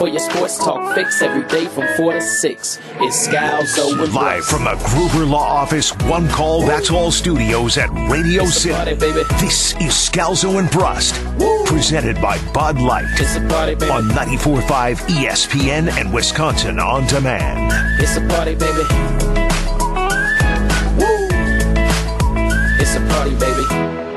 For your sports talk fix every day from 4 to 6, it's Scalzo and Live from the Gruber Law Office, one call, that's all studios at Radio It's City. party. This is Scalzo and Brust, presented by Bud Light party, on 94.5 ESPN and Wisconsin On Demand. It's a party, baby. Woo! It's a party, baby.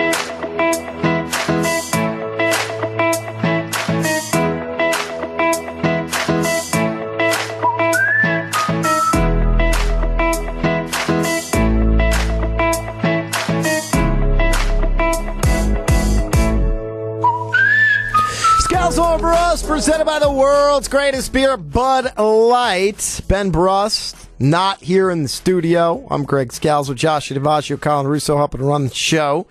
Presented by the world's greatest beer, Bud Light. Ben Brust, not here in the studio. I'm Greg Scalzo, Josh DiVaggio, Colin Russo helping to run the show.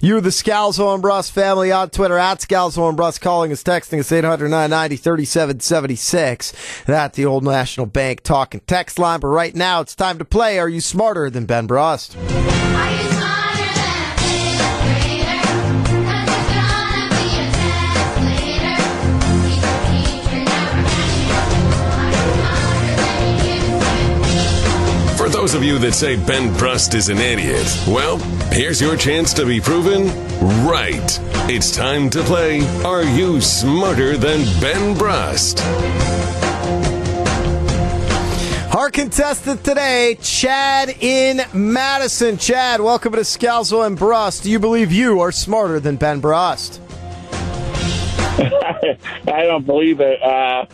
You're the Scalzo and Brust family on Twitter, at Scalzo and Brust, calling us, texting us 800 990 3776. That the Old National Bank talking text line. But right now, it's time to play Are You Smarter Than Ben Brust? Those of you that say Ben Brust is an idiot, well, here's your chance to be proven right. It's time to play Are You Smarter Than Ben Brust? Our contestant today, Chad in Madison. Chad, welcome to Scalzo and Brust. Do you believe you are smarter than Ben Brust? I don't believe it. Uh,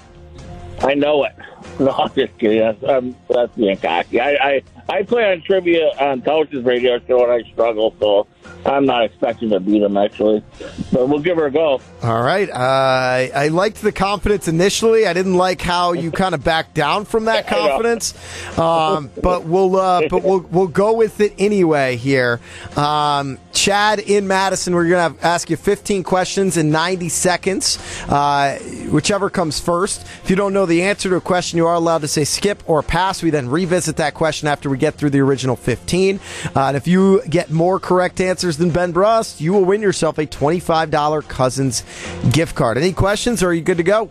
I know it. No, I'm just kidding. That's, um, that's being cocky. I, I, I play on trivia on Coach's radio show and I struggle, so I'm not expecting to beat him, actually. But we'll give her a go. All right. Uh, I liked the confidence initially. I didn't like how you kind of backed down from that confidence. Um, but we'll uh, but we'll we'll go with it anyway here. Um, Chad in Madison, we're gonna have, ask you 15 questions in 90 seconds, uh, whichever comes first. If you don't know the answer to a question, you are allowed to say skip or pass. We then revisit that question after we get through the original 15. Uh, and if you get more correct answers than Ben Brust, you will win yourself a $25 Cousins gift card. Any questions, or are you good to go?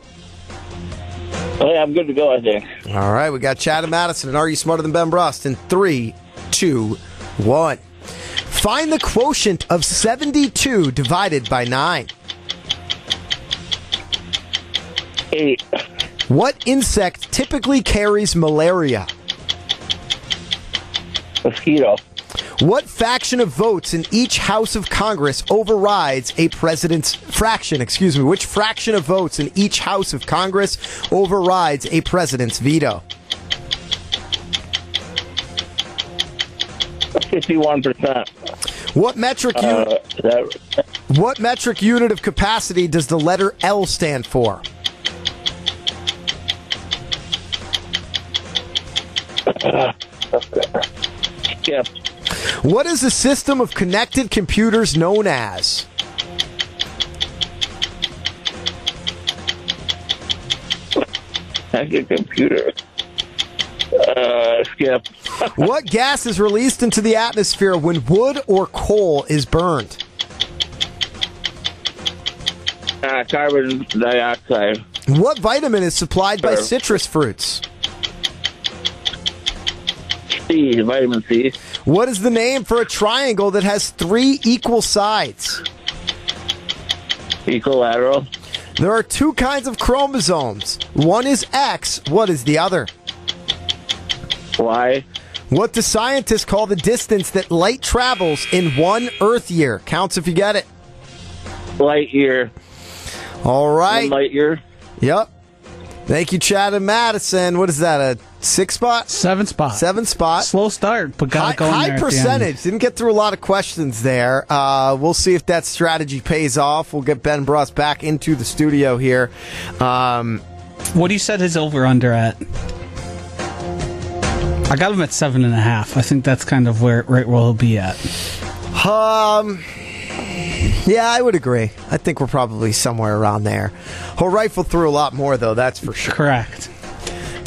Oh, yeah, I'm good to go, I think. All right, we got Chad and Madison, and Are You Smarter Than Ben Brust? In three, two, one. Find the quotient of 72 divided by 9. Eight. What insect typically carries malaria? Mosquito. What faction of votes in each House of Congress overrides a president's fraction? Excuse me. Which fraction of votes in each House of Congress overrides a president's veto? 51%. What metric Uh, unit? is that, What metric unit of capacity does the letter L stand for? skip. What is a system of connected computers known as? A computer. Uh, skip. What gas is released into the atmosphere when wood or coal is burned? Uh, carbon dioxide. What vitamin is supplied by citrus fruits? C. Vitamin C. What is the name for a triangle that has three equal sides? Equilateral. There are two kinds of chromosomes. One is X, what is the other? Y. What do scientists call the distance that light travels in one Earth year? Counts if you get it. Light year. All right. One light year. Yep. Thank you, Chad and Madison. What is that? A six spot? Seven spot. Seven spot. Slow start, but got High, going high there at the end. percentage. Didn't get through a lot of questions there. Uh, we'll see if that strategy pays off. We'll get Ben Brust back into the studio here. Um, What do you set his over under at? I got him at seven and a half. I think that's kind of where right where he'll be at. um, Yeah, I would agree. I think we're probably somewhere around there. He'll rifle through a lot more, though, that's for sure. Correct.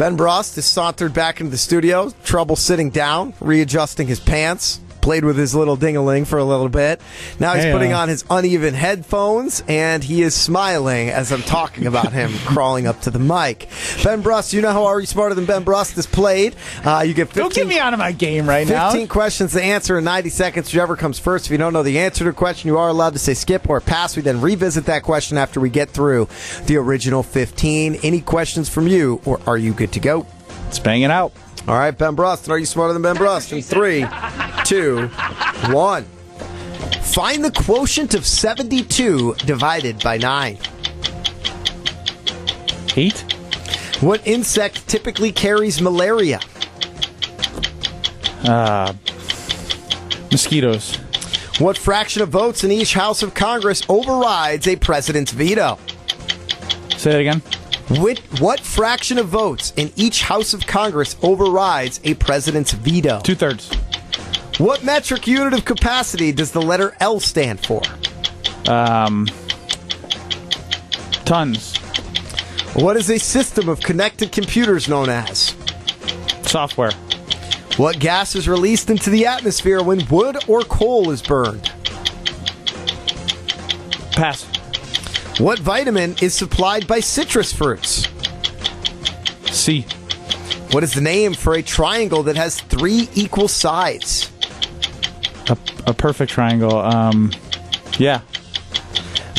Ben Brust has sauntered back into the studio, trouble sitting down, readjusting his pants. Played with his little dingaling for a little bit. Now he's Hey, putting uh, on his uneven headphones and he is smiling as I'm talking about him crawling up to the mic. Ben Brust, you know how Are You Smarter Than Ben Brust is played. Uh, you get 15, Don't get me out of my game right now. 15 questions to answer in 90 seconds. Whichever comes first. If you don't know the answer to a question, you are allowed to say skip or pass. We then revisit that question after we get through the original 15. Any questions from you, or are you good to go? Let's bang it out. All right, Ben Brust. Are you smarter than Ben Brust? In three, two, one. Find the quotient of 72 divided by 9. Eight. What insect typically carries malaria? Uh, mosquitoes. What fraction of votes in each House of Congress overrides a president's veto? Say that again. What, what fraction of votes in each House of Congress overrides a president's veto? Two thirds. What metric unit of capacity does the letter L stand for? Um. Tons. What is a system of connected computers known as? Software. What gas is released into the atmosphere when wood or coal is burned? Pass. What vitamin is supplied by citrus fruits? C. What is the name for a triangle that has three equal sides? A, a perfect triangle. Um. Yeah.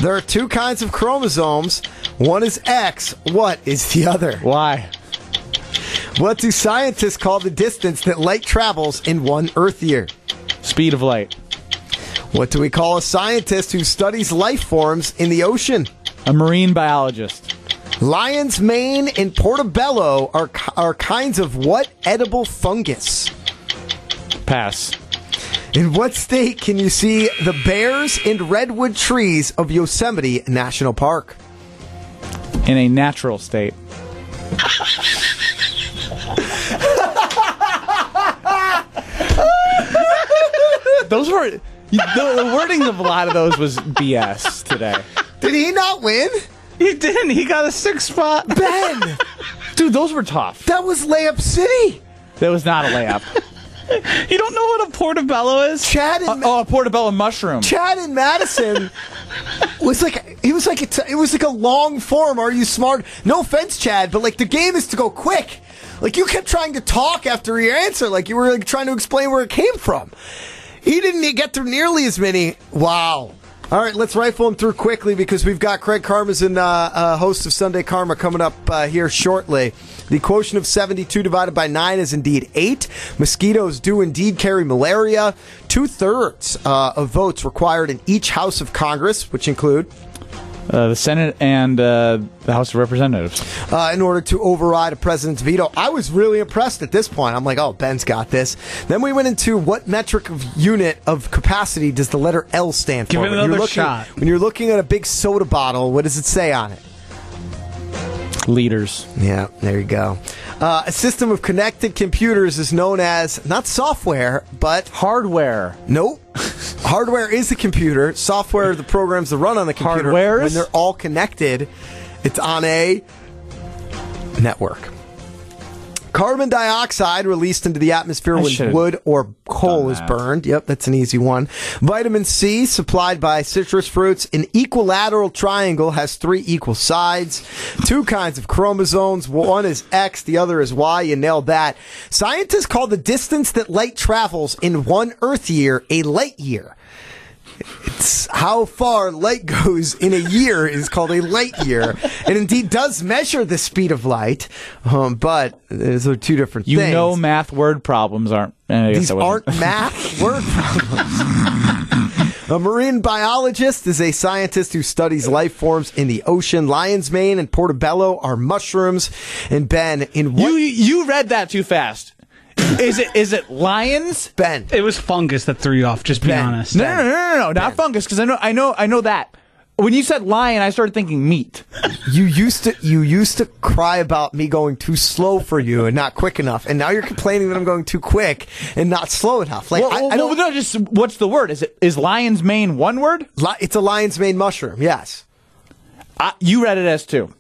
There are two kinds of chromosomes. One is X. What is the other? Why? What do scientists call the distance that light travels in one Earth year? Speed of light. What do we call a scientist who studies life forms in the ocean? A marine biologist. Lion's mane and portobello are, are kinds of what edible fungus? Pass. In what state can you see the bears and redwood trees of Yosemite National Park? In a natural state. those were the, the wording of a lot of those was BS today. Did he not win? He didn't. He got a six spot. Ben! Dude, those were tough. that was Layup City! That was not a layup. You don't know what a portobello is? Chad and, Uh, Ma- oh, a portobello mushroom. Chad and Madison was like it was like it was like a long form. Are you smart? No offense, Chad, but like the game is to go quick. Like you kept trying to talk after your answer, like you were like trying to explain where it came from. He didn't get through nearly as many. Wow. All right, let's rifle him through quickly because we've got Craig Karmazin, uh, uh, host of Sunday Karma, coming up uh, here shortly. The quotient of 72 divided by 9 is indeed 8. Mosquitoes do indeed carry malaria. Two thirds uh, of votes required in each House of Congress, which include Uh, the Senate and uh, the House of Representatives. uh, in order to override a president's veto. I was really impressed at this point. I'm like, oh, Ben's got this. Then we went into what metric of unit of capacity does the letter L stand for? Give it When you're another looking- shot. When you're looking at a big soda bottle, what does it say on it? Leaders. Yeah, there you go. Uh, a system of connected computers is known as not software, but Hardware. nope. Hardware is the computer. Software the programs that run on the computer. Hardwares? When they're all connected, it's on a network. Carbon dioxide released into the atmosphere I when wood or coal is burned. Yep, that's an easy one. Vitamin C supplied by citrus fruits. An equilateral triangle has three equal sides. Two kinds of chromosomes. One is X, the other is Y. You nailed that. Scientists call the distance that light travels in one Earth year a light year. It's how far light goes in a year is called a light year, and indeed does measure the speed of light. Um, but those are two different You things. know math word problems aren't. These aren't math word problems. A marine biologist is a scientist who studies life forms in the ocean. Lion's mane and portobello are mushrooms. And Ben, in what You you read that too fast. Is it is it lions? Ben? It was fungus that threw you off. Just be Ben. honest. No, no, no, no, no, no, not fungus. Because I know, I know, I know that. when you said lion, I started thinking meat. You used to you used to cry about me going too slow for you and not quick enough, and now you're complaining that I'm going too quick and not slow enough. Like Well, I, well, I don't. no, just what's the word? Is it is lion's mane one word? li- it's a lion's mane mushroom. Yes. I, you read it as two.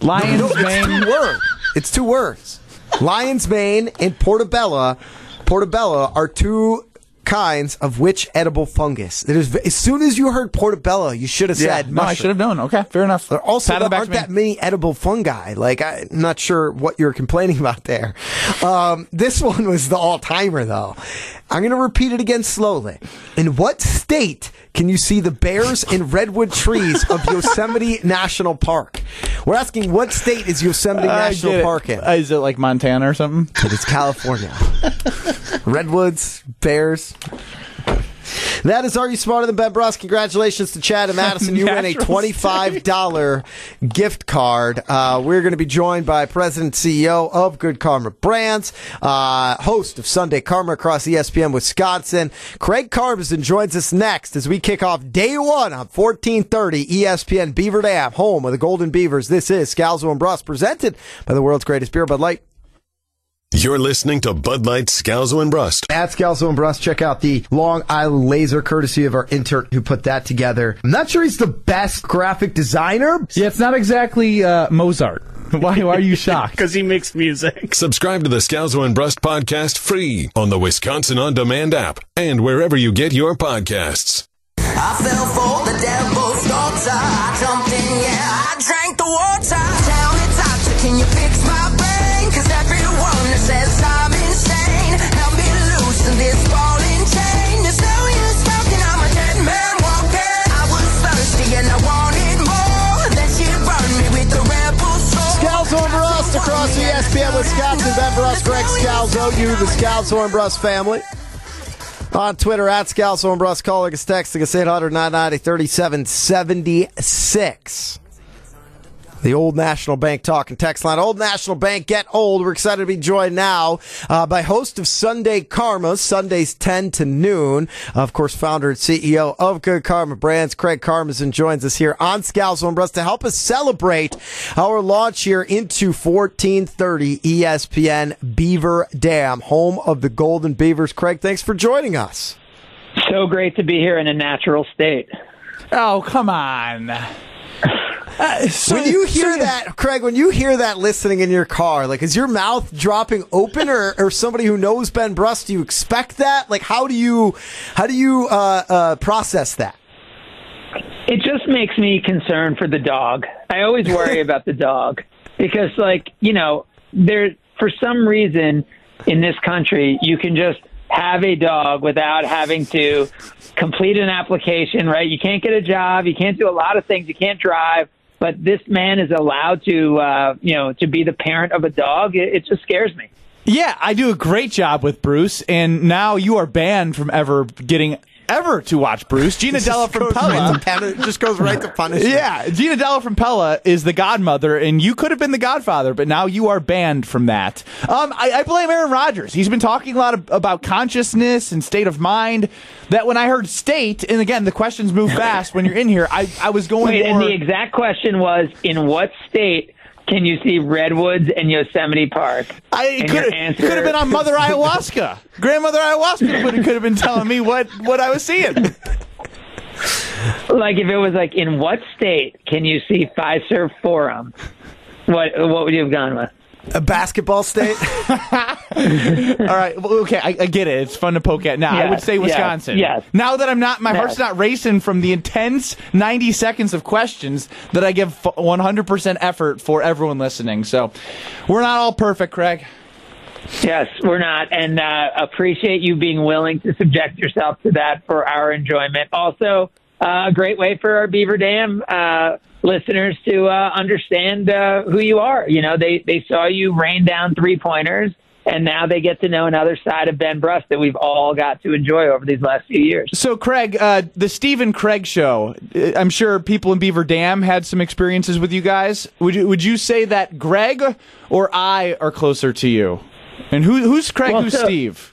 Lion's No, it's mane. two words. It's two words. Lion's mane and portobello, portobello are two kinds of which edible fungus. It is as soon as you heard portobello, you should have Yeah, said no, I should have known. Okay, fair enough. There also there aren't that many edible fungi. Like I'm not sure what you're complaining about there. Um, this one was the all timer though. I'm going to repeat it again slowly. In what state can you see the bears and redwood trees of Yosemite National Park? We're asking what state is Yosemite I National. Park in? Uh, is it like Montana or something? It is California. Redwoods, bears. That is Are You Smarter Than Ben Brust? Congratulations to Chad and Madison. You win a $25 gift card. Uh, we're going to be joined by President CEO of Good Karma Brands, uh, host of Sunday Karma across ESPN Wisconsin. Craig Karmazin joins us next as we kick off day one on 1430 ESPN Beaver Dam, home of the Golden Beavers. This is Scalzo and Brust, presented by the world's greatest beer, Bud Light. You're listening to Bud Light Scalzo and Brust. At Scalzo and Brust, check out the Long Island Laser, courtesy of our intern who put that together. I'm not sure he's the best graphic designer. Yeah, it's not exactly uh, Mozart. Why, why are you shocked? Because he makes music. Subscribe to the Scalzo and Brust podcast free on the Wisconsin On Demand app and wherever you get your podcasts. I fell for the devil's daughter. I jumped in, yeah, I drank the water. ESPN Wisconsin. Ben Brust, Greg Scalzo, you, the Scalzo and Brust family. On Twitter, at Scalzo and Brust, calling us, texting us 800 990 3776. The Old National Bank Talk and text line. Old National Bank, get old. We're excited to be joined now uh, by host of Sunday Karma, Sundays 10 to noon. Of course, founder and CEO of Good Karma Brands, Craig Karmazin joins us here on Scalzo and Brust to help us celebrate our launch here into 1430 ESPN Beaver Dam, home of the Golden Beavers. Craig, thanks for joining us. So great to be here in a natural state. Oh, come on. Uh, so- when you hear so- that, Craig, when you hear that listening in your car, like is your mouth dropping open, or, or somebody who knows Ben Brust, do you expect that? Like, how do you how do you uh, uh, process that? It just makes me concerned for the dog. I always worry about the dog because, like, you know, there for some reason in this country you can just have a dog without having to complete an application. Right? You can't get a job. You can't do a lot of things. You can't drive. But this man is allowed to, uh, you know, to be the parent of a dog. It, it just scares me. Yeah, I do a great job with Bruce, and now you are banned from ever getting ever to watch Bruce. Gina Della from Goes right Pella. just goes right to punishment. Yeah, Gina Della from Pella is the godmother, and you could have been the godfather, but now you are banned from that. Um, I, I blame Aaron Rodgers. He's been talking a lot of, about consciousness and state of mind. That when I heard state, and again, the questions move fast when you're in here, I, I was going Wait, more. and the exact question was, in what state can you see redwoods in Yosemite Park? I could have answer- could have been on Mother Ayahuasca. Grandmother Ayahuasca would could have been telling me what what I was seeing. Like if it was like, in what state can you see Fiserv Forum? What what would you have gone with? A basketball state. All right, well, okay, I, I get it. It's fun to poke at. Now I would say Wisconsin. yes. Now that I'm not, my heart's not racing from the intense 90 seconds of questions that I give 100% effort for everyone listening. So we're not all perfect, Craig. Yes, we're not, and uh, appreciate you being willing to subject yourself to that for our enjoyment. Also, uh, a great way for our Beaver Dam uh, listeners to uh, understand uh, who you are. You know, they they saw you rain down three pointers, and now they get to know another side of Ben Brust that we've all got to enjoy over these last few years. So, Craig, uh, the Stephen Craig show. uh, I'm sure people in Beaver Dam had some experiences with you guys. Would you would you say that Greg or I are closer to you? And who who's Craig? Well, who's so- Steve?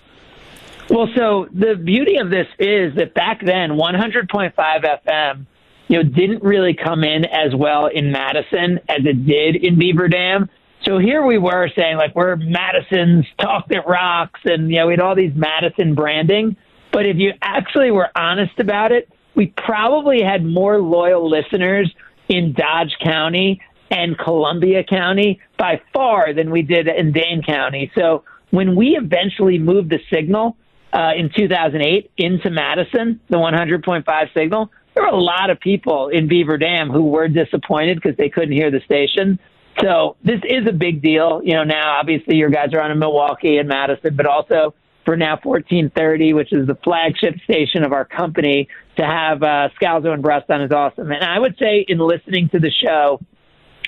Well, so the beauty of this is that back then, 100.5 FM you know, didn't really come in as well in Madison as it did in Beaver Dam. So here we were saying like we're Madison's talk that rocks, and you know we had all these Madison branding. But if you actually were honest about it, we probably had more loyal listeners in Dodge County and Columbia County by far than we did in Dane County. So when we eventually moved the signal uh, in 2008 into Madison, the 100.5 signal, there were a lot of people in Beaver Dam who were disappointed because they couldn't hear the station. So this is a big deal. You know, now obviously your guys are on in Milwaukee and Madison, but also for now 1430, which is the flagship station of our company, to have uh, Scalzo and Brust on is awesome. And I would say in listening to the show,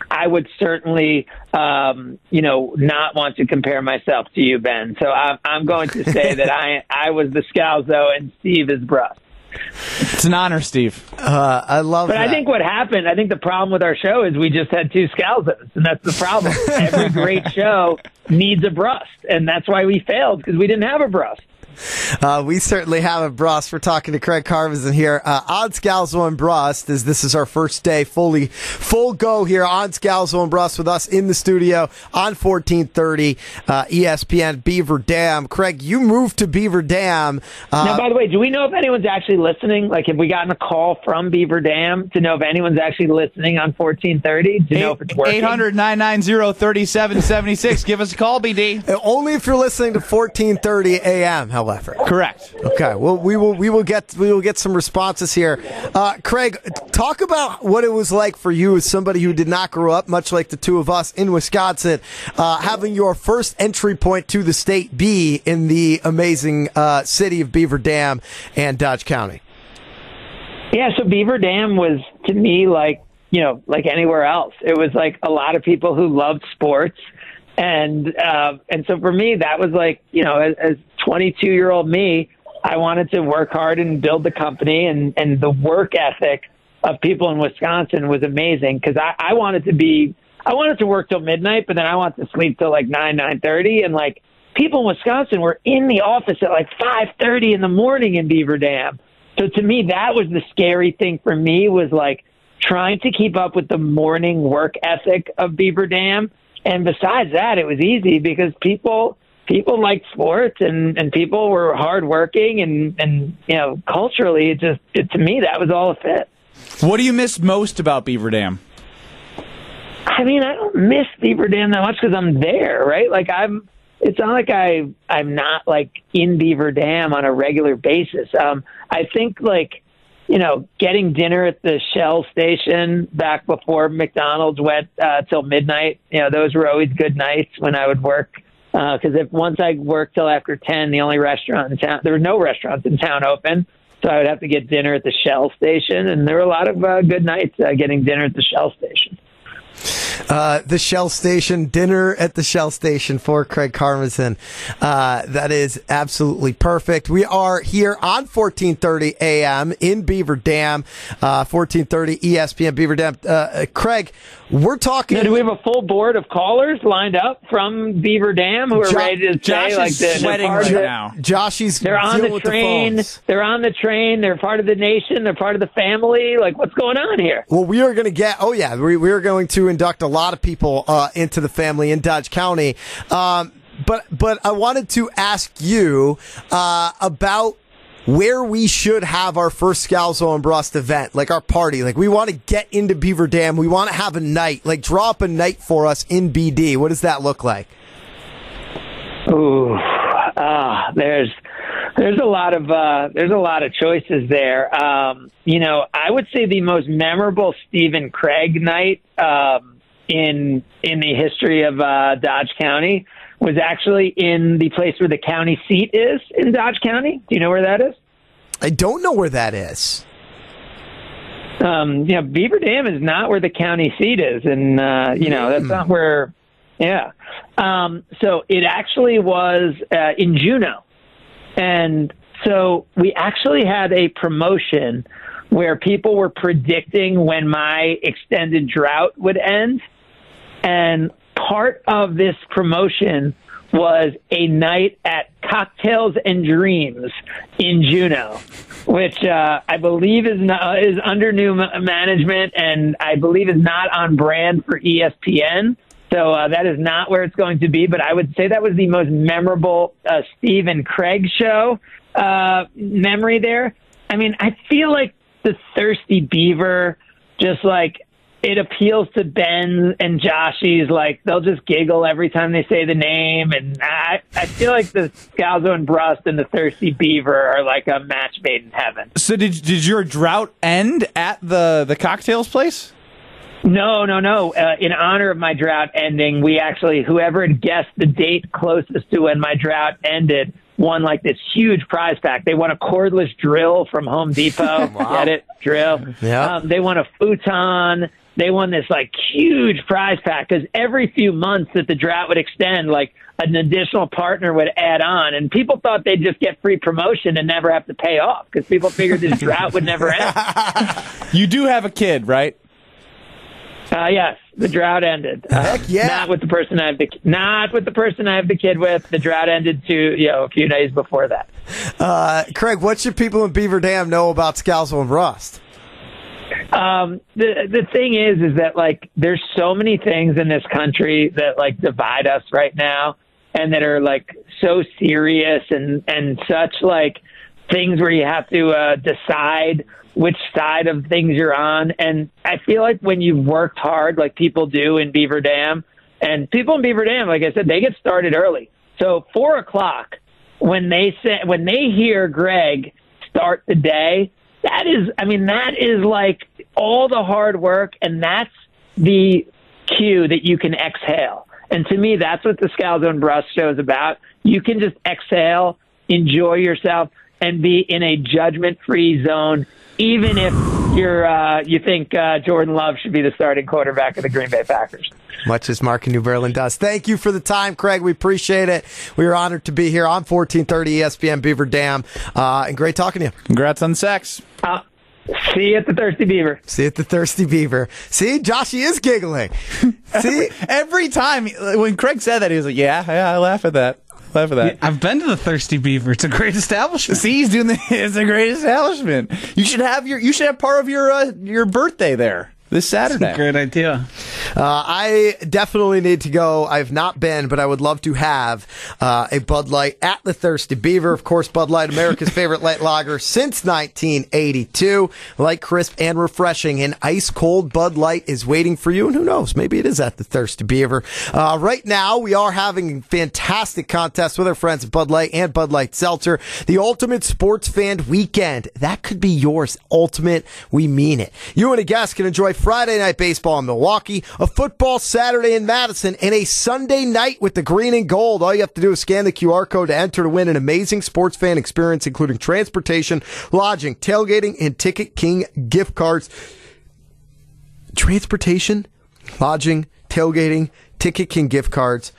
I would certainly, um, you know, not want to compare myself to you, Ben. So I'm, I'm going to say that I I was the Scalzo and Steve is Brust. It's an honor, Steve. Uh, I love But that. I think what happened, I think the problem with our show is we just had two Scalzos, and that's the problem. Every great show needs a Brust, and that's why we failed because we didn't have a Brust. Uh, we certainly have a Brust. We're talking to Craig Karmazin here uh, on Scalzo and Brust, as this is our first day fully full go here on Scalzo and Brust with us in the studio on 1430 uh, ESPN Beaver Dam. Craig, you moved to Beaver Dam. Uh, now, by the way, do we know if anyone's actually listening? Like, have we gotten a call from Beaver Dam to know if anyone's actually listening on 1430? To know if it's working? 800 990 3776. Give us a call, BD. only if you're listening to 1430 AM, however. Correct. Okay. Well, we will we will get we will get some responses here. Uh, Craig, talk about what it was like for you as somebody who did not grow up, much like the two of us in Wisconsin, uh, having your first entry point to the state be in the amazing uh, city of Beaver Dam and Dodge County. Yeah, so Beaver Dam was to me like you know like anywhere else. It was like a lot of people who loved sports, and uh, and so for me that was like you know as, as 22 year old me, I wanted to work hard and build the company, and and the work ethic of people in Wisconsin was amazing because I, I wanted to be I wanted to work till midnight, but then I wanted to sleep till like nine nine thirty, and like people in Wisconsin were in the office at like five thirty in the morning in Beaver Dam. So to me, that was the scary thing for me was like trying to keep up with the morning work ethic of Beaver Dam. And besides that, it was easy because people people liked sports and and people were hardworking and and you know culturally, it just it, to me that was all a fit. What do you miss most about Beaver Dam? I mean, I don't miss Beaver Dam that much because I'm there, right? Like I'm. It's not like I I'm not like in Beaver Dam on a regular basis. Um, I think like you know getting dinner at the Shell station back before McDonald's went uh, till midnight. You know those were always good nights when I would work because if once I worked till after ten, the only restaurant in town there were no restaurants in town open. So I would have to get dinner at the Shell station, and there were a lot of uh, good nights uh, getting dinner at the Shell station. Uh, the Shell Station dinner at the Shell Station for Craig Karmazin. Uh, that is absolutely perfect. We are here on 1430 AM in Beaver Dam, uh, 1430 ESPN Beaver Dam. Uh, Craig, we're talking. Now, do we have a full board of callers lined up from Beaver Dam who are Jo- ready to Josh say like is the, they're sweating of right the- now. Joshy's They're on the train. phones. they're on the train. They're part of the nation. They're part of the family. Like, what's going on here? Well, we are going to get. Oh yeah, we, we are going to induct a lot of people uh, into the family in Dodge County. Um, but but I wanted to ask you uh, about where we should have our first Scalzo and Brust event, like our party. Like we want to get into Beaver Dam. We want to have a night. Like draw up a night for us in BD. What does that look like? Ooh, ah, there's there's a lot of uh, there's a lot of choices there. Um, you know, I would say the most memorable Stephen Craig night um, in in the history of uh, Dodge County was actually in the place where the county seat is in Dodge County. Do you know where that is? I don't know where that is. um, you know, Beaver Dam is not where the county seat is, and uh, you know that's not where. Yeah, um, so it actually was uh, in Juneau, and so we actually had a promotion where people were predicting when my extended drought would end, and part of this promotion was a night at Cocktails and Dreams in Juneau, which uh, I believe is not, is under new management and I believe is not on brand for ESPN. So uh, that is not where it's going to be. But I would say that was the most memorable uh, Steve and Craig show uh, memory there. I mean, I feel like the Thirsty Beaver, just like it appeals to Ben and Joshies. Like they'll just giggle every time they say the name, and I I feel like the Scalzo and Brust and the Thirsty Beaver are like a match made in heaven. So did did your drought end at the the cocktails place? No, no, no. Uh, in honor of my drought ending, we actually whoever had guessed the date closest to when my drought ended won like this huge prize pack. They won a cordless drill from Home Depot. Get it? Drill. Yeah. Um, they won a futon. They won this like huge prize pack because every few months that the drought would extend, like an additional partner would add on, and people thought they'd just get free promotion and never have to pay off because people figured this drought would never end. You do have a kid, right? Uh, yes, the drought ended. Heck yeah. Not with the person I have the not with the person I have the kid with. The drought ended to you know a few days before that. Uh, Craig, what should people in Beaver Dam know about Scalzo and Brust? Um, the the thing is, is that like there's so many things in this country that like divide us right now, and that are like so serious and and such like things where you have to uh, decide which side of things you're on. And I feel like when you've worked hard, like people do in Beaver Dam, and people in Beaver Dam, like I said, they get started early. So four o'clock when they say when they hear Greg start the day, that is, I mean, that is like all the hard work, and that's the cue that you can exhale. And to me, that's what the Scalzo and Brust show is about. You can just exhale, enjoy yourself, and be in a judgment-free zone, even if you're uh, you think uh, Jordan Love should be the starting quarterback of the Green Bay Packers. Much as Mark in New Berlin does. Thank you for the time, Craig. We appreciate it. We are honored to be here on 1430 ESPN Beaver Dam. Uh, and great talking to you. Congrats on sex. Uh, see you at the Thirsty Beaver. See you at the Thirsty Beaver. See, Joshy is giggling. See, Every time when Craig said that, he was like, "Yeah, yeah, I laugh at that. That." I've been to the Thirsty Beaver. It's a great establishment. See, he's doing the, it's a great establishment. You should have your you should have part of your uh, your birthday there this Saturday. Great idea. Uh, I definitely need to go. I've not been, but I would love to have uh, a Bud Light at the Thirsty Beaver. Of course, Bud Light, America's favorite light lager since 1982. Light, crisp, and refreshing. An ice cold Bud Light is waiting for you, and who knows? Maybe it is at the Thirsty Beaver. Uh, right now, we are having a fantastic contest with our friends at Bud Light and Bud Light Seltzer. The Ultimate Sports Fan Weekend. That could be yours. Ultimate, we mean it. You and a guest can enjoy Friday night baseball in Milwaukee, a football Saturday in Madison, and a Sunday night with the green and gold. All you have to do is scan the QR code to enter to win an amazing sports fan experience, including transportation, lodging, tailgating, and Ticket King gift cards. Transportation, lodging, tailgating, Ticket King gift cards.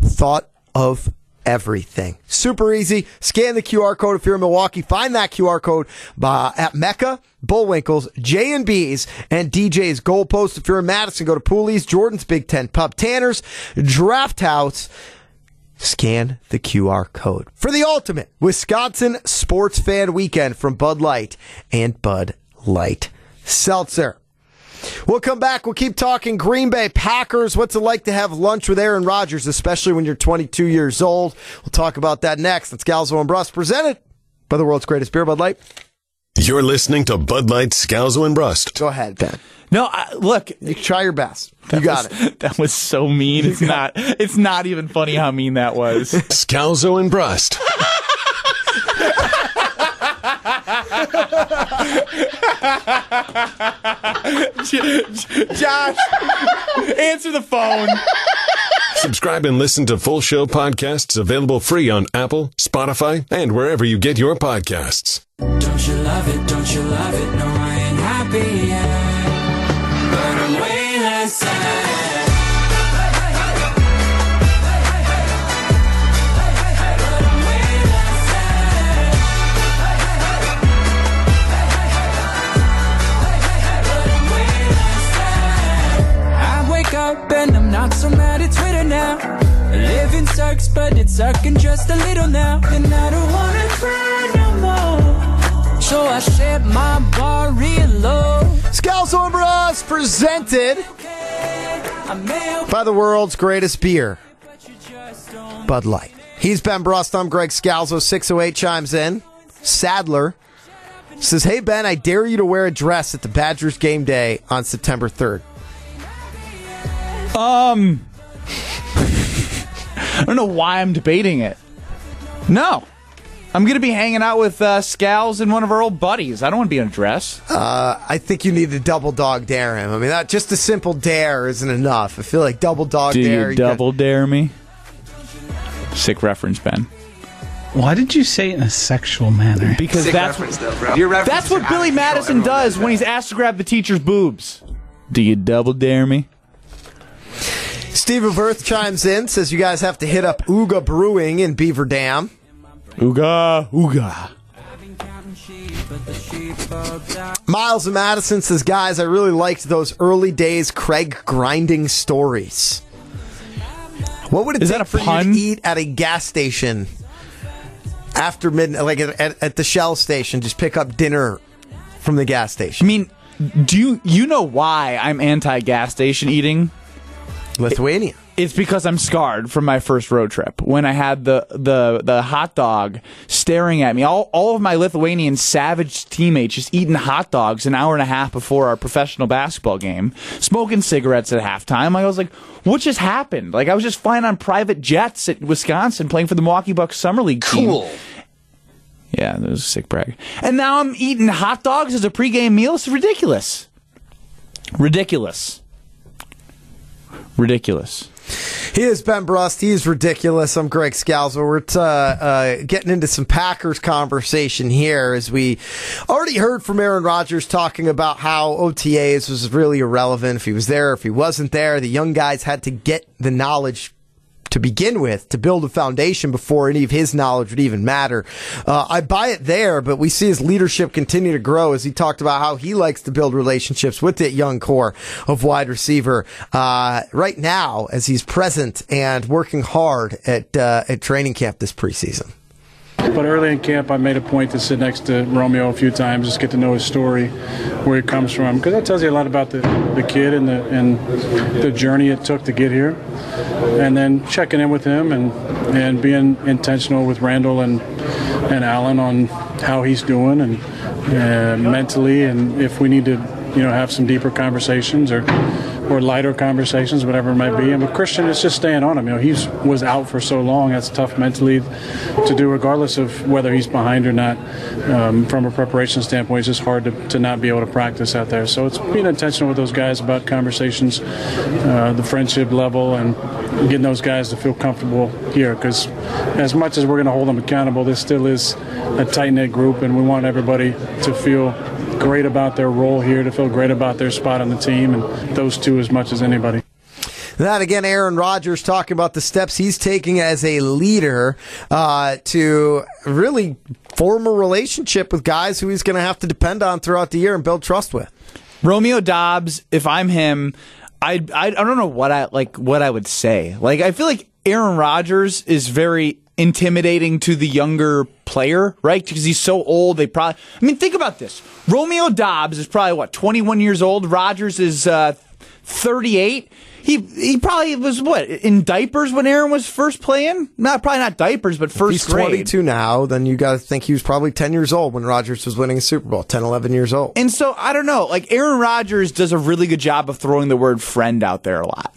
Thought of everything. Super easy. Scan the QR code if you're in Milwaukee. Find that QR code uh, at Mecca, Bullwinkles, J and B's, and DJ's Goalpost. If you're in Madison, go to Pooley's, Jordan's Big Ten Pub, Tanner's, Draft House. Scan the QR code for the ultimate Wisconsin sports fan weekend from Bud Light and Bud Light Seltzer. We'll come back. We'll keep talking Green Bay Packers. What's it like to have lunch with Aaron Rodgers, especially when you're 22 years old? We'll talk about that next. That's Scalzo and Brust presented by the world's greatest beer, Bud Light. You're listening to Bud Light Scalzo and Brust. Go ahead, Ben. No, I, look, You try your best. You got was- it. That was so mean. It's not. It's not even funny how mean that was. Scalzo and Brust. Josh, answer the phone. Subscribe and listen to full show podcasts available free on Apple, Spotify, and wherever you get your podcasts. Don't you love it? Don't you love it? No, I ain't happy yet. But I'm way less sad. Wake up and I'm not so mad at Twitter now. Heaven sucks, but it's sucking just a little now. And I don't wanna cry no more. So I set my bar real low. Scalzo and Brust presented by the world's greatest beer, Bud Light. He's Ben Brust. I'm Greg Scalzo. 608 chimes in. Sadler says, Hey, Ben, I dare you to wear a dress at the Badgers game day on September 3rd. Um, I don't know why I'm debating it. No. I'm going to be hanging out with uh, Scals and one of our old buddies. I don't want to be in a dress. Uh, I think you need to double dog dare him. I mean, that just a simple dare isn't enough. I feel like double dog Do dare. you double dare me? Sick reference, Ben. Why did you say it in a sexual manner? Because Sick that's reference, though, bro. Your references that's what Billy out of control. Madison does when he's asked to grab the teacher's boobs. Do you double dare me? Steve of Earth chimes in, says you guys have to hit up Ooga Brewing in Beaver Dam. Ooga, Ooga. Miles and Madison says, guys, I really liked those early days Craig grinding stories. What would it Is take for pun? you to eat at a gas station after midnight, like at, at, at the Shell station? Just pick up dinner from the gas station. I mean, do you you know why I'm anti gas station eating? Lithuania. It's because I'm scarred from my first road trip when I had the the the hot dog staring at me. All all of my Lithuanian savage teammates just eating hot dogs an hour and a half before our professional basketball game, smoking cigarettes at halftime. I was like, what just happened? Like I was just flying on private jets at Wisconsin playing for the Milwaukee Bucks summer league team. Cool. Yeah, that was a sick brag. And now I'm eating hot dogs as a pregame meal. It's ridiculous. Ridiculous. Ridiculous. He is Ben Brust. He is ridiculous. I'm Greg Scalzo. We're uh, uh, getting into some Packers conversation here as we already heard from Aaron Rodgers talking about how OTAs was really irrelevant if he was there, if he wasn't there. The young guys had to get the knowledge to begin with to build a foundation before any of his knowledge would even matter. Uh, I buy it there, but we see his leadership continue to grow as he talked about how he likes to build relationships with that young core of wide receiver uh, right now as he's present and working hard at uh, at training camp this preseason. But early in camp, I made a point to sit next to Romeo a few times, just get to know his story, where he comes from, because that tells you a lot about the, the kid and the and the journey it took to get here. And then checking in with him and and being intentional with Randall and and Allen on how he's doing and mentally, and if we need to, you know, have some deeper conversations or or lighter conversations, whatever it might be. And with Christian, it's just staying on him. You know, he was out for so long. That's tough mentally to do, regardless of whether he's behind or not. Um, from a preparation standpoint, it's just hard to, to not be able to practice out there. So it's being intentional with those guys about conversations, uh, the friendship level, and getting those guys to feel comfortable here. Because as much as we're going to hold them accountable, this still is a tight knit group, and we want everybody to feel great about their role here, to feel great about their spot on the team, and those two as much as anybody. That again, Aaron Rodgers talking about the steps he's taking as a leader uh, to really form a relationship with guys who he's going to have to depend on throughout the year and build trust with. Romeo Doubs, if I'm him, I, I I don't know what I like what I would say. Like I feel like Aaron Rodgers is very intimidating to the younger player, right? Because he's so old. They probably I mean, think about this. Romeo Doubs is probably what, 21 years old. Rodgers is uh 38. He he probably was what in diapers when Aaron was first playing. Not probably not diapers, but first He's grade. 22 now, then you got to think he was probably 10 years old when Rodgers was winning a Super Bowl, 10, 11 years old. And so I don't know. Like Aaron Rodgers does a really good job of throwing the word friend out there a lot.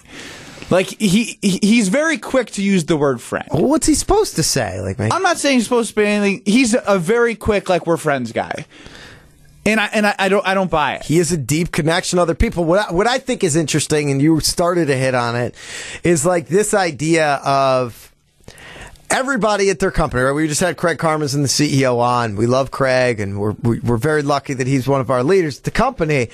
Like he he- he's very quick to use the word friend. Well, what's he supposed to say? Like, man, I'm not saying he's supposed to be anything. He's a very quick like we're friends guy. And I and I, I don't I don't buy it. He has a deep connection to other people. What I, what I think is interesting, and you started to hit on it, is like this idea of everybody at their company. Right? We just had Craig Karmazin and the CEO on. We love Craig, and we're we- we're very lucky that he's one of our leaders at the company.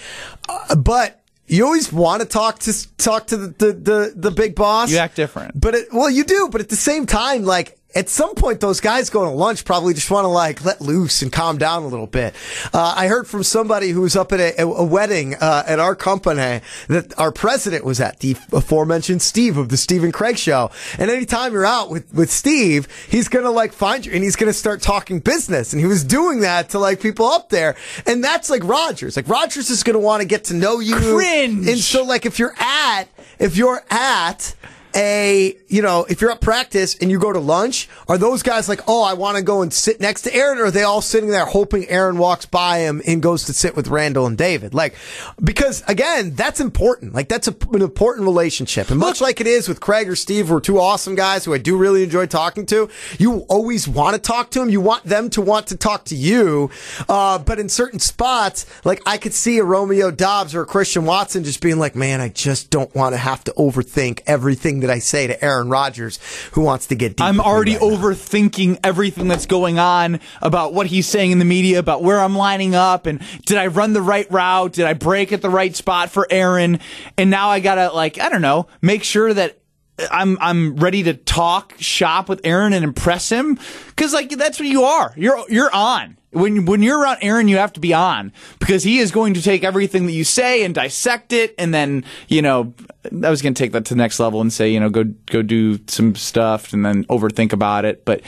Uh, but you always want to talk to talk to the the, the, the big boss. You act different. But it, well, you do. But at the same time, like at some point, those guys going to lunch probably just want to like let loose and calm down a little bit. Uh, I heard from somebody who was up at a, a wedding uh, at our company that our president was at, the aforementioned Steve of the Stephen Craig Show. And anytime you're out with, with Steve, he's going to like find you and he's going to start talking business. And he was doing that to like people up there. And that's like Rodgers. Like Rodgers is going to want to get to know you. Cringe. And so like if you're at, if you're at, a, you know, if you're at practice and you go to lunch, are those guys like, oh, I want to go and sit next to Aaron, or are they all sitting there hoping Aaron walks by him and goes to sit with Randall and David? Like, because again, that's important. Like, that's a, an important relationship. And much like it is with Craig or Steve, who are two awesome guys who I do really enjoy talking to, you always want to talk to them. You want them to want to talk to you. Uh, but in certain spots, like I could see a Romeo Doubs or a Christian Watson just being like, man, I just don't want to have to overthink everything that I say to Aaron Rodgers, who wants to get deep. I'm already right now. overthinking everything that's going on about what he's saying in the media, about where I'm lining up, and did I run the right route? Did I break at the right spot for Aaron? And now I gotta like I don't know, make sure that I'm I'm ready to talk shop with Aaron and impress him because like that's what you are. You're you're on. When when you're around Aaron, you have to be on because he is going to take everything that you say and dissect it, and then you know I was going to take that to the next level and say you know go go do some stuff and then overthink about it, but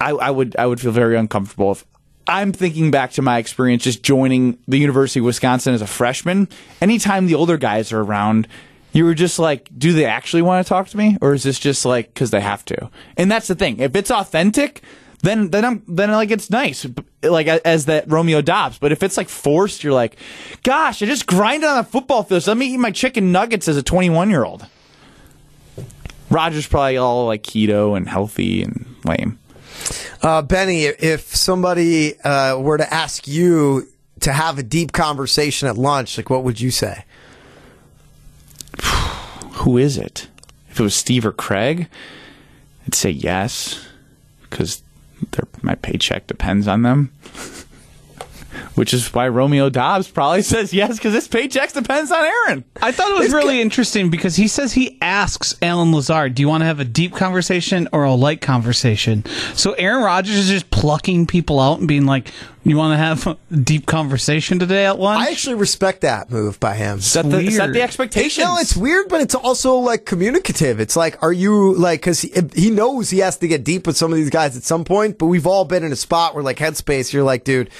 I, I would I would feel very uncomfortable if I'm thinking back to my experience just joining the University of Wisconsin as a freshman. Anytime the older guys are around, you were just like, do they actually want to talk to me, or is this just like because they have to? And that's the thing. If it's authentic, then then I'm then like it's nice, like as that Romeo Doubs. But if it's like forced, you're like, gosh, I just grinded on a football field. So let me eat my chicken nuggets as a 21 year old. Roger's probably all like keto and healthy and lame. Uh, Benny, if somebody uh, were to ask you to have a deep conversation at lunch, like what would you say? Who is it? If it was Steve or Craig, I'd say yes because my paycheck depends on them. Which is why Romeo Doubs probably says yes because his paycheck depends on Aaron. I thought it was really interesting because he says he asks Allen Lazard, "Do you want to have a deep conversation or a light conversation?" So Aaron Rodgers is just plucking people out and being like, "You want to have a deep conversation today at lunch?" I actually respect that move by him. Set the, set the expectations. No, it's weird, but it's also like communicative. It's like, are you like, because he, he knows he has to get deep with some of these guys at some point, but we've all been in a spot where, like, headspace, you're like, dude,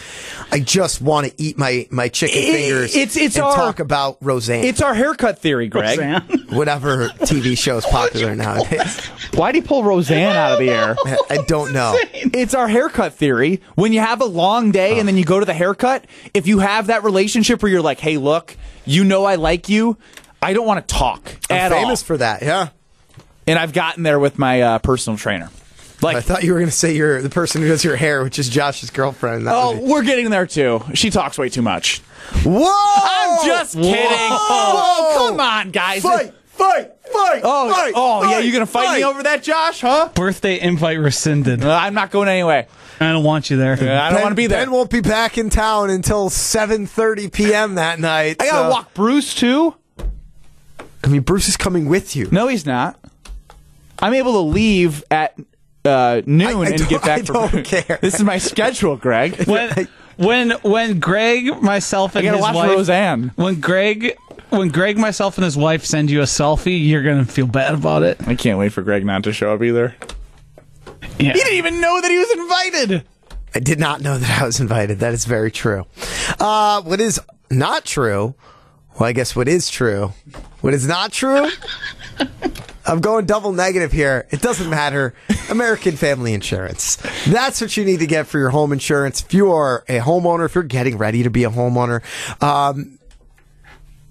I just want to eat my, my chicken It- fingers it's- it's and our- talk about Roseanne. It's our haircut theory, Greg. Whatever TV show is popular nowadays. Why'd he pull Roseanne out of the air? I don't know. It's our haircut theory. When you have a long day and then you go to the haircut, if you have that relationship where you're like, hey, look, you know I like you, I don't want to talk I'm at famous all. for that, yeah. And I've gotten there with my uh, personal trainer. Like, I thought you were going to say you're the person who does your hair, which is Josh's girlfriend. That oh, would be- we're getting there too. She talks way too much. Whoa! I'm just kidding. Whoa! come on, guys. Fight! Fight! Fight! Oh, fight, oh yeah, fight, you gonna fight, me over that, Josh? Huh? Birthday invite rescinded. Uh, I'm not going anyway. I don't want you there. I don't Ben- want to be there. Ben won't be back in town until 7:30 p.m. that night. I gotta so- walk Bruce too. I mean, Bruce is coming with you. No, he's not. I'm able to leave at uh, noon I- I and get back. I for don't Bruce. care. This is my schedule, Greg. when when when Greg, myself, I and gotta his watch wife, Roseanne. when Greg, when Greg, myself, and his wife send you a selfie, you're gonna feel bad about it. I can't wait for Greg not to show up either. Yeah. He didn't even know that he was invited. I did not know that I was invited. That is very true. Uh, what is not true? Well, I guess what is true. What is not true? I'm going double negative here. It doesn't matter. American Family Insurance. That's what you need to get for your home insurance. If you are a homeowner, if you're getting ready to be a homeowner, um,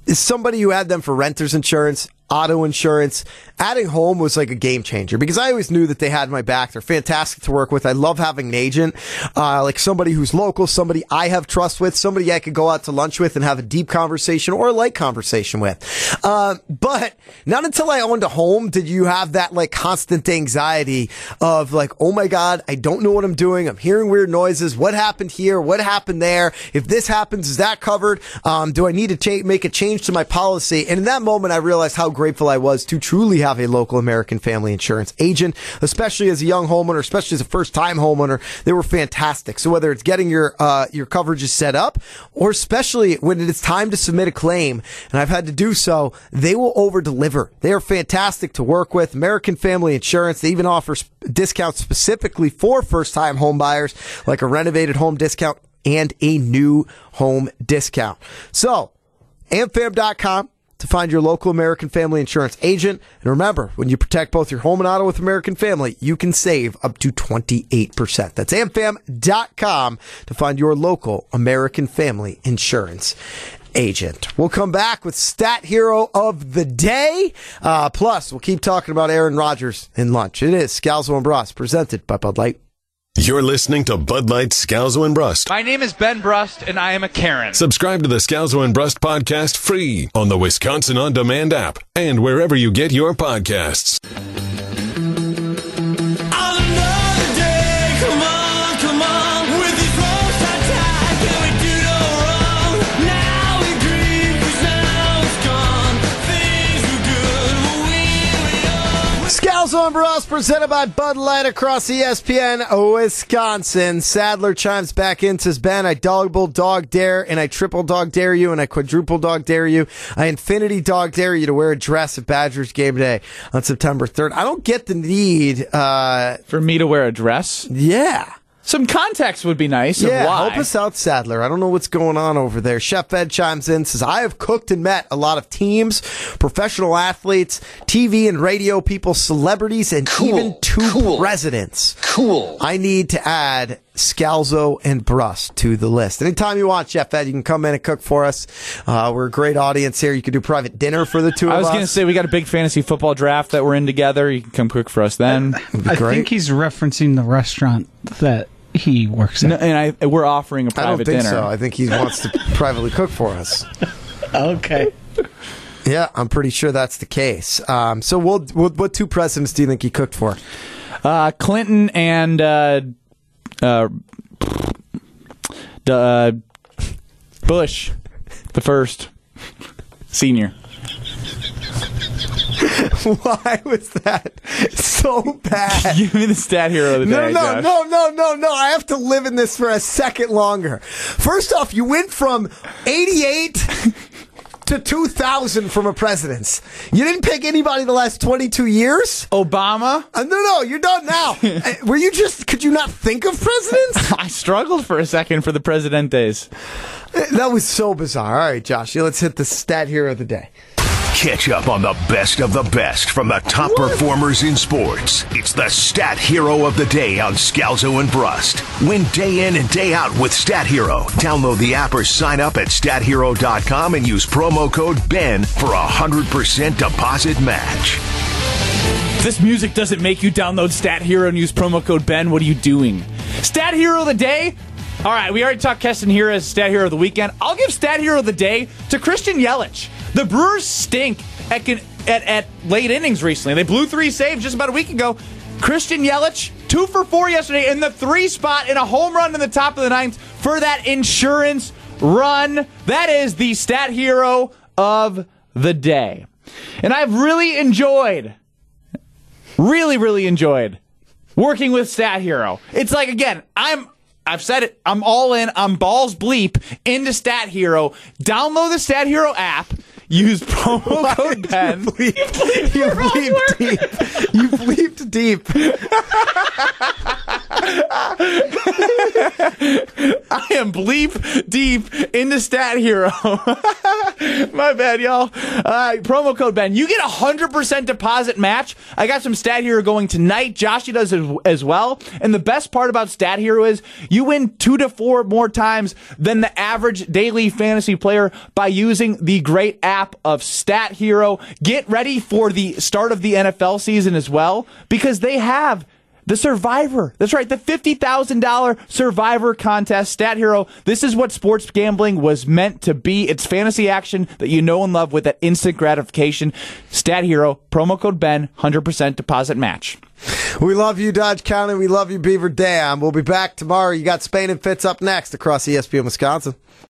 is somebody who had them for renters insurance, auto insurance. Adding home was like a game changer because I always knew that they had my back. They're fantastic to work with. I love having an agent, uh, like somebody who's local, somebody I have trust with, somebody I could go out to lunch with and have a deep conversation or a light conversation with. Uh, but not until I owned a home did you have that like constant anxiety of like, oh my God, I don't know what I'm doing. I'm hearing weird noises. What happened here? What happened there? If this happens, is that covered? Um, do I need to make a change to my policy? And in that moment, I realized how great grateful I was to truly have a local American family insurance agent, especially as a young homeowner, especially as a first time homeowner. They were fantastic. So whether it's getting your, uh, your coverages set up or especially when it is time to submit a claim, and I've had to do so, they will over deliver. They are fantastic to work with. American Family Insurance, they even offer discounts specifically for first time home buyers, like a renovated home discount and a new home discount. So, amfam.com to find your local American Family Insurance agent. And remember, when you protect both your home and auto with American Family, you can save up to 28%. That's amfam.com to find your local American Family Insurance agent. We'll come back with Stat Hero of the Day. Uh, plus, we'll keep talking about Aaron Rodgers in lunch. It is Scalzo and Brust, presented by Bud Light. You're listening to Bud Light Scalzo and Brust. My name is Ben Brust, and I am a Karen. Subscribe to the Scalzo and Brust podcast free on the Wisconsin On Demand app and wherever you get your podcasts. And Brust presented by Bud Light across ESPN Wisconsin. Sadler chimes back in, says, Ben, I double dog dare and I triple dog dare you and I quadruple dog dare you. I infinity dog dare you to wear a dress at Badgers game day on September 3rd. I don't get the need, uh, For me to wear a dress? yeah. Some context would be nice Yeah, of why. help us out, Sadler. I don't know what's going on over there. Chef Ed chimes in, says, I have cooked and met a lot of teams, professional athletes, TV and radio people, celebrities, and even two presidents. Cool. I need to add Scalzo and Brust to the list. Anytime you want, Chef Ed, you can come in and cook for us. Uh, we're a great audience here. You could do private dinner for the two of us. I was going to say we got a big fantasy football draft that we're in together. You can come cook for us then. I think he's referencing the restaurant that he works at. No, and I we're offering a I don't private think dinner. so. I think he wants to privately cook for us. Okay. Yeah, I'm pretty sure that's the case. Um, so, we'll, what, what two presidents do you think he cooked for? Uh, Clinton and uh, uh, uh, Bush, the first senior. Why was that so bad? Give me the stat hero of the No, day. no, Josh. no, no, no, no. I have to live in this for a second longer. First off, you went from 88 to 2000 from a president's. You didn't pick anybody the last 22 years? Obama? Uh, no, no, you're done now. Uh, Were you just, could you not think of presidents? I struggled for a second for the Presidentes. that was so bizarre. All right, Josh, let's hit the stat hero of the day. Catch up on the best of the best from the top performers in sports. It's the Stat Hero of the Day on Scalzo and Brust. Win day in and day out with Stat Hero. Download the app or sign up at stathero.com and use promo code BEN for a 100% deposit match. If this music doesn't make you download Stat Hero and use promo code Ben, what are you doing? Stat Hero of the Day? All right, we already talked Keston Hiura as Stat Hero of the Weekend. I'll give Stat Hero of the Day to Christian Yelich. The Brewers stink at, at, at late innings recently. They blew three saves just about a week ago. Christian Yelich, two for four yesterday in the three spot in a home run in the top of the ninth for that insurance run. That is the Stat Hero of the Day. And I've really enjoyed really really enjoyed working with stat hero it's like again i'm i've said it. I'm all in. I'm balls bleep into stat hero. Download the stat hero app use promo code ben You bleeped deep. You bleeped deep. I am bleep deep into Stat Hero. My bad, y'all. Uh, promo code Ben. You get a 100% deposit match. I got some Stat Hero going tonight. Joshy does as, as well. And the best part about Stat Hero is you win two to four more times than the average daily fantasy player by using the great app of Stat Hero. Get ready for the start of the NFL season as well because they have the Survivor. That's right, the $50,000 Survivor contest. Stat Hero. This is what sports gambling was meant to be. It's fantasy action that you know and love with that instant gratification. Stat Hero, promo code Ben, 100% deposit match. We love you, Dodge County. We love you, Beaver Dam. We'll be back tomorrow. You got Spain and Fitz up next across ESPN Wisconsin.